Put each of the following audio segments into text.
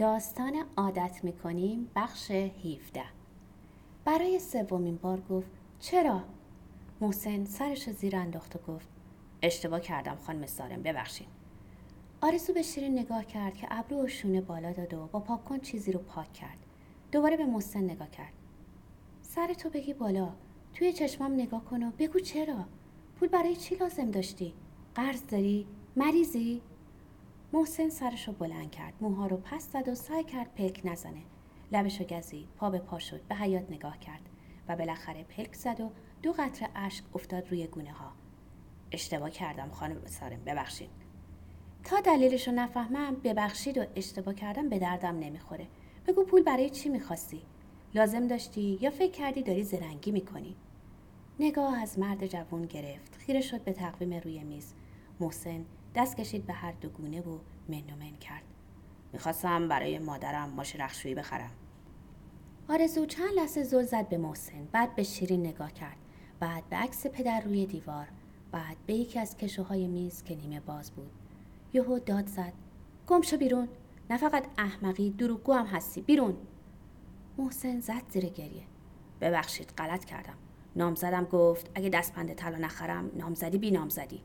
داستان عادت می‌کنیم؟ بخش 17 برای سومین بار گفت چرا؟ محسن سرش زیر انداخت و گفت اشتباه کردم خانم سارم ببخشید. آرزو به شیرین نگاه کرد که ابرو و شونه بالا داد و با پاک کن چیزی رو پاک کرد. دوباره به محسن نگاه کرد. سر تو بگی بالا. توی چشمام نگاه کن و بگو چرا؟ پول برای چی لازم داشتی؟ قرض داری؟ مریضی؟ محسن سرش رو بلند کرد موها رو پس زد و سعی کرد پلک نزنه. لبش رو گزید پا به پا شد به حیات نگاه کرد و بالاخره پلک زد و دو قطره اشک افتاد روی گونه ها. اشتباه کردم خانم سارم ببخشید. تا دلیلش رو نفهمم ببخشید و اشتباه کردم به دردم نمی‌خوره. بگو پول برای چی می‌خواستی؟ لازم داشتی یا فکر کردی داری زرنگی می‌کنی؟ نگاه از مرد جوان گرفت خیره شد به تقویم روی میز. محسن دست کشید به هر دو گونه و من کرد. می‌خواستم برای مادرم ماش رخشویی بخرم. آرزو چند لحظه زل زد به محسن بعد به شیرین نگاه کرد. بعد به عکس پدر روی دیوار بعد به یکی از کشوهای میز که نیمه باز بود. یهو داد زد. گم شو بیرون. نه فقط احمقی دروغگو هم هستی. بیرون. محسن زد زیر گریه. ببخشید غلط کردم. نامزدم گفت اگه دستپند طلا نخرم نامزدی بی نامزدی.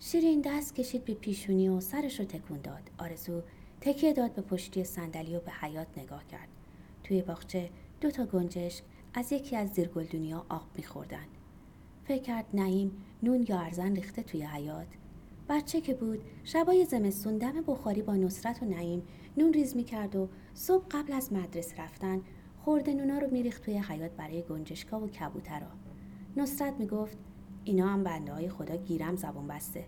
شیرین دست کشید به پیشونی و سرش رو تکون داد. آرزو تکیه داد به پشتی صندلی و به حیات نگاه کرد. توی باغچه دو تا گنجشک از یکی از زیرگلدونیا آب میخوردن. فکر کرد نعیم نون یا ارزن ریخته توی حیات بچه که بود شبای زمستون دم بخاری با نصرت و نعیم نون ریز می‌کرد و صبح قبل از مدرسه رفتن خورده نونا رو میریخت توی حیات برای گنجشکا و کبوترا نصرت می‌گفت اینا هم بنده های خدا گیرم زبون بسته.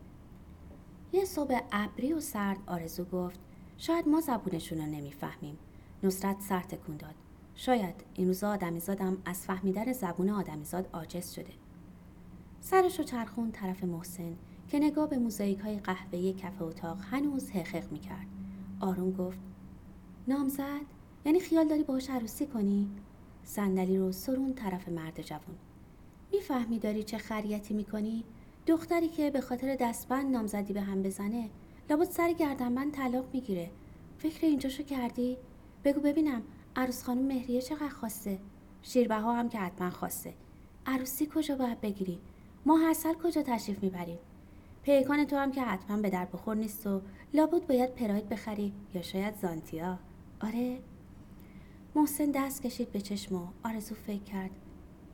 یه صبح ابری و سرد آرزو گفت شاید ما زبونشون رو نمی‌فهمیم. نصرت سر تکون داد. شاید این روزا آدمیزادم از فهمیدن زبون آدمیزاد عاجز شده. سرش رو چرخون طرف محسن که نگاه به موزاییک های قهوه‌ای کف اتاق هنوز حقق می‌کرد. آروم گفت نامزد؟ یعنی خیال داری باهاش عروسی کنی؟ صندلی رو سرون طرف مرد جوان. می‌فهمی داری چه خریتی می‌کنی؟ دختری که به خاطر دستبند نامزدی به هم بزنه لابد سر گردنبند طلاق می‌گیره. فکر اینجاشو کردی؟ بگو ببینم عروس خانم مهریه چقدر خواسته؟ شیربه ها هم که حتما خواسته. عروسی کجا باید بگیری؟ ما هر سال کجا تشریف می‌بریم؟ پیکان تو هم که حتما به در بخور نیست و لابد باید پراید بخری یا شاید زانتیا. آره؟ محسن دست کشید به چشم و آرزو فکر کرد.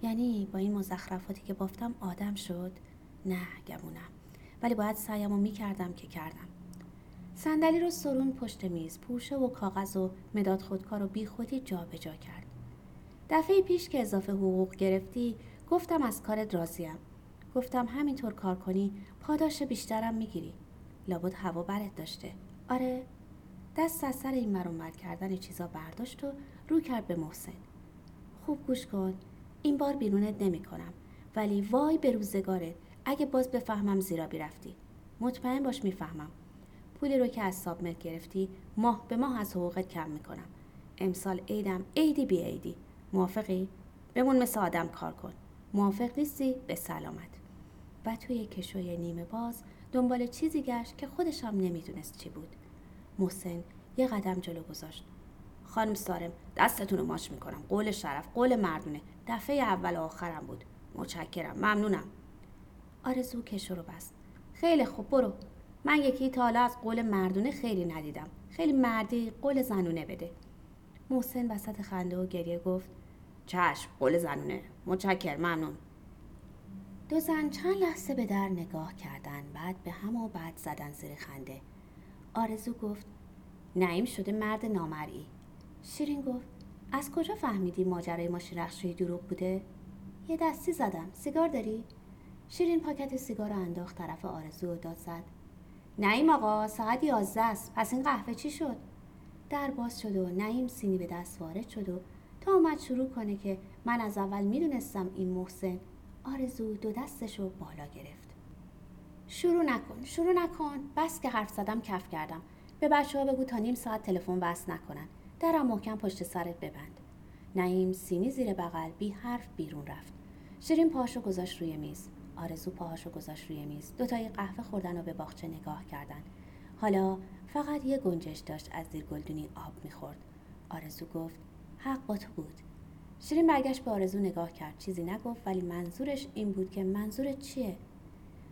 یعنی با این مزخرفاتی که بافتم آدم شد؟ نه گمونم. ولی باید سعیمو می‌کردم که کردم. صندلی رو سرون پشت میز پوشه و کاغذ و مداد خودکار و بی خودی جا به جا کرد. دفعه پیش که اضافه حقوق گرفتی گفتم از کارت راضیم. گفتم همینطور کار کنی پاداش بیشترم می‌گیری. لابد هوا برت داشته. آره. دست از سر این مرون کردن چیزا برداشت و رو کرد به محسن. خوب گوش کن. این بار بیرونت نمی کنم ولی وای به روزگارت. اگه باز بفهمم زیرا رفتی مطمئن باش می‌فهمم. پولی رو که از سابمت گرفتی ماه به ماه از حقوقت کم می‌کنم. امسال عیدم عیدی بی عیدی. موافقی؟ بمون مثل آدم کار کن. موافق نیستی؟ به سلامت. و توی کشوی نیمه باز دنبال چیزی گشت که خودش هم نمی‌دونست چی بود. محسن یه قدم جلو گذاشت. خانم سارم دستتون رو ماچ می‌کنم. قول شرف قول مردونه. دفعه اول آخرم بود. متشکرم ممنونم. آرزو کشو رو بست. خیلی خوب برو. من یکی تا حالا از قول مردونه خیلی ندیدم. خیلی مردی قول زنونه بده. محسن وسط خنده و گریه گفت چشم قول زنونه. متشکر ممنون. دو زن چند لحظه به در نگاه کردن بعد به هم و بعد زدن زیر خنده. آرزو گفت نعیم شده مرد نامرئی. شیرین گفت از کجا فهمیدی ماجرای ماشین رخشویی دروغ بوده؟ یه دستی زدم سیگار داری؟ شیرین پاکت سیگار رو انداخت طرف آرزو و داد زد. نعیم آقا ساعت یازده است. پس این قهوه چی شد؟ در باز شد و نعیم سینی به دست وارد شد و تا اومد شروع کنه که من از اول می‌دونستم این محسن آرزو دو دستش رو بالا گرفت. شروع نکن شروع نکن. بس که حرف زدم کف کردم. به بچه ها بگو تا نیم ساعت تلفن وصل نکنن. درم محکم پشت سرت ببند. نعیم سینی زیر بغل بی حرف بیرون رفت. شیرین پاهاشو گذاشت روی میز. آرزو پاهاشو گذاشت روی میز. دوتایی قهوه خوردن و به باغچه نگاه کردن حالا فقط یه گنجش داشت از زیر گلدونی آب می‌خورد. آرزو گفت حق با تو بود. شیرین برگشت به آرزو نگاه کرد. چیزی نگفت ولی منظورش این بود که منظورت چیه؟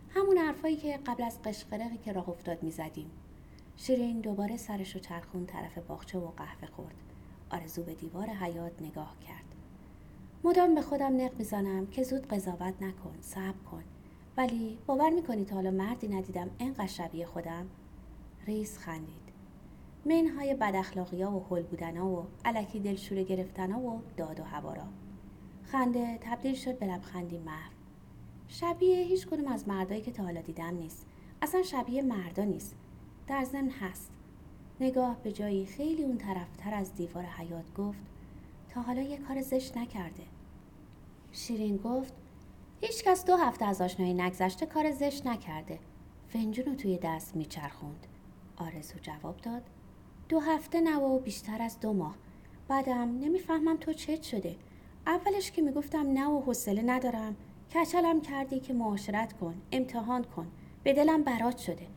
همون حرفایی که قبل از قشقرقی که راه افتاد می‌زدیم. شیرین دوباره سرش رو چرخون طرف باغچه و قهوه خورد. آرزو به دیوار حیات نگاه کرد. مدام به خودم نق می‌زنم که زود قضاوت نکن صبر کن. ولی باور می‌کنی تا حالا مردی ندیدم انقدر شبیه خودم؟ ریز خندید. منهای بد ها و هل بودنا و علکی دلشوره گرفتنا و داد و هوارا خنده تبدیل شد به لبخندی محو. شبیه هیچ کدوم از مردایی که تا حالا دیدم نیست. اصلا شبیه مردا نیست. در ضمن هست. نگاه به جایی خیلی اون طرفتر از دیوار حیات گفت تا حالا یه کار زشت نکرده. شیرین گفت هیچکس دو هفته از آشنایی نگذشته کار زشت نکرده. فنجون رو توی دست میچرخوند. آرزو جواب داد دو هفته نه و بیشتر از دو ماه. بعدم نمی‌فهمم تو چت شده. اولش که می‌گفتم نه و حوصله ندارم. کچلم کردی که معاشرت کن امتحان کن. به دلم برات شده.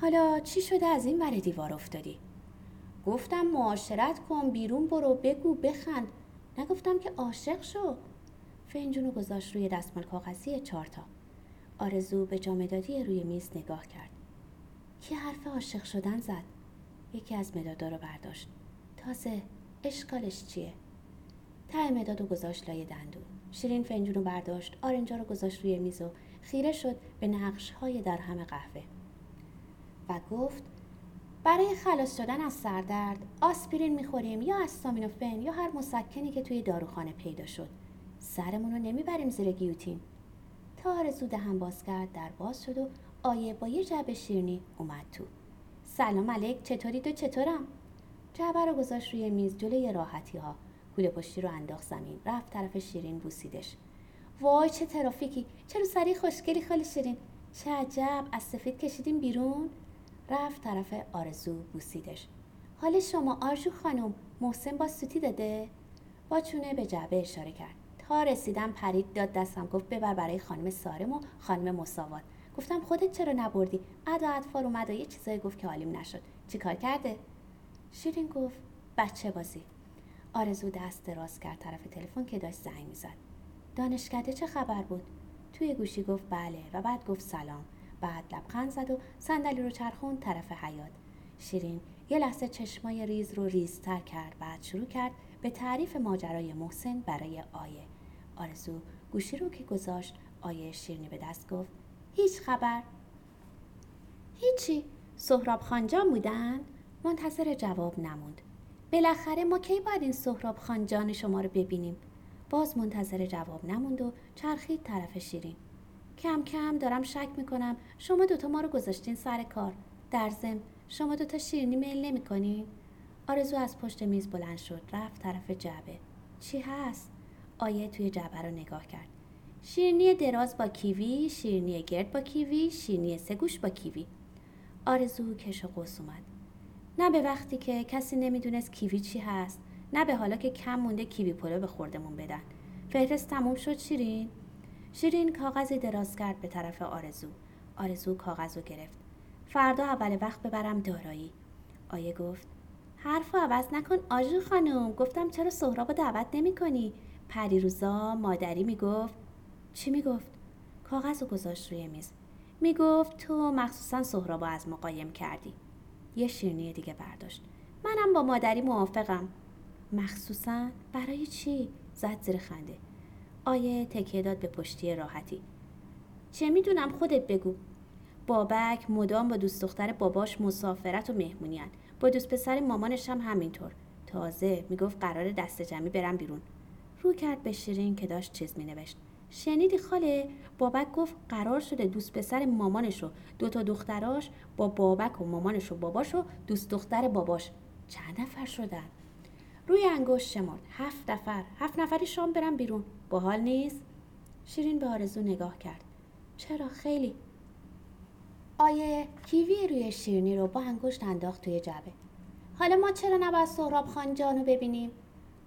حالا چی شده از این ور دیوار افتادی؟ گفتم معاشرت کن بیرون برو بگو بخند. نگفتم که عاشق شو. فنجونو گذاشت روی دستمال کاغذی چارتا آرزو به جامدادی روی میز نگاه کرد. کی حرف عاشق شدن زد؟ یکی از مدادا رو برداشت. تازه اشکالش چیه؟ ته مداد و گذاشت لای دندون. شیرین فنجون رو برداشت آرنجا رو گذاشت روی میز و خیره شد به نقش های در همه قهوه. و گفت برای خلاص شدن از سردرد آسپرین می‌خوریم یا استامینوفن یا هر مسکنی که توی داروخانه پیدا شد. سرمون رو نمی‌بریم زیر گیوتین. تا آرزو هم باز کرد در باز شد و آیه با یه جعبه شیرنی اومد تو. سلام علیک چطوری تو چطورم؟ جعبه رو گذاشت روی میز جلوی راحتی ها کوله پشتی رو انداخت زمین رفت طرف شیرین بوسیدش. وای چه ترافیکی چه سری خوشگلی خالی شیرین. چه عجب از سفید کشیدیم بیرون؟ رفت طرف آرزو بوسیدش. حال شما آرزو خانم محسن با سوتی داده؟ با چونه به جعبه اشاره کرد. تا رسیدم پرید داد دستم گفت ببر برای خانم سارم و خانم مساوات. گفتم خودت چرا نبردی؟ ادا اطفال اومد و یه چیزایی گفت که حالیم نشد. چیکار کرده؟ شیرین گفت بچه بازی. آرزو دست دراز کرد طرف تلفن که داشت زنگ می‌زد. دانشکده چه خبر بود؟ توی گوشی گفت بله و بعد گفت سلام. بعد لبخند زد و صندلی رو چرخون طرف حیات شیرین یه لحظه چشمای ریز رو ریزتر کرد بعد شروع کرد به تعریف ماجرای محسن برای آیه. آرزو گوشی رو که گذاشت آیه شیرینی به دست گفت هیچ خبر؟ هیچی. سهراب خانجان بودن؟ منتظر جواب نموند. بالاخره ما کی باید این سهراب خانجان شما رو ببینیم؟ باز منتظر جواب نموند و چرخید طرف شیرین. کم کم دارم شک می‌کنم. شما دوتا ما رو گذاشتین سر کار. در ضمن شما دوتا شیرینی میل نمی‌کنین آرزو از پشت میز بلند شد رفت طرف جعبه. چی هست؟ آیه توی جعبه رو نگاه کرد. شیرینی دراز با کیوی شیرینی گرد با کیوی شیرینی سگوش با کیوی. آرزو کش و قوس اومد. نه به وقتی که کسی نمی‌دونست کیوی چی هست نه به حالا که کم مونده کیوی پلو به خوردمون بدن. فهرست تموم شد شیرین؟ شیرین کاغذی دراز کرد به طرف آرزو. آرزو کاغذ رو گرفت. فردا اول وقت ببرم دارایی. آیه گفت حرف عوض نکن آجو خانم. گفتم چرا سهراب دعوت نمی کنی؟ پریروزا مادری می‌گفت چی می‌گفت کاغذ رو گذاشت روی میز. می‌گفت تو مخصوصا سهراب از مقایم کردی. یه شیرنی دیگه برداشت. منم با مادری موافقم. مخصوصا برای چی؟ زد زیر خنده. آیه تکیه داد به پشتی راحتی. چه می‌دونم خودت بگو. بابک مدام با دوست دختر باباش مسافرت و مهمونیان با دوست پسر مامانش هم همینطور. تازه می‌گفت قرار دست جمعی برم بیرون. رو کرد به شیرین که داشت چیز مینوشت. شنیدی خاله؟ بابک گفت قرار شده دوست پسر مامانش و دوتا دختراش با بابک و مامانش و باباش و دوست دختر باباش. چند نفر شدن؟ روی انگشت شمرد. هفت نفر. هفت نفری شام برم بیرون. باحال نیست؟ شیرین به آرزو نگاه کرد. چرا خیلی؟ آیه کیوی روی شیرینی رو با انگشت انداخت توی جعبه حالا ما چرا نباید سهراب خان جانو ببینیم؟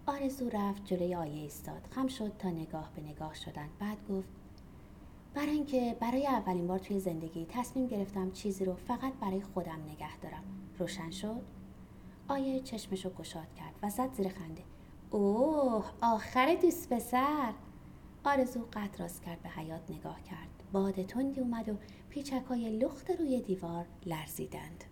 آرزو رفت جلوی آیه ایستاد. خم شد تا نگاه به نگاه شدن. بعد گفت برای اینکه برای اولین بار توی زندگی تصمیم گرفتم چیزی رو فقط برای خودم نگه دارم. روشن شد؟ آیه چشمشو گشاد کرد و زد زیر خنده. اوه آخر دوست پسر. آرزو قد راست کرد به حیات نگاه کرد. باد تندی اومد و پیچک های لخت روی دیوار لرزیدند.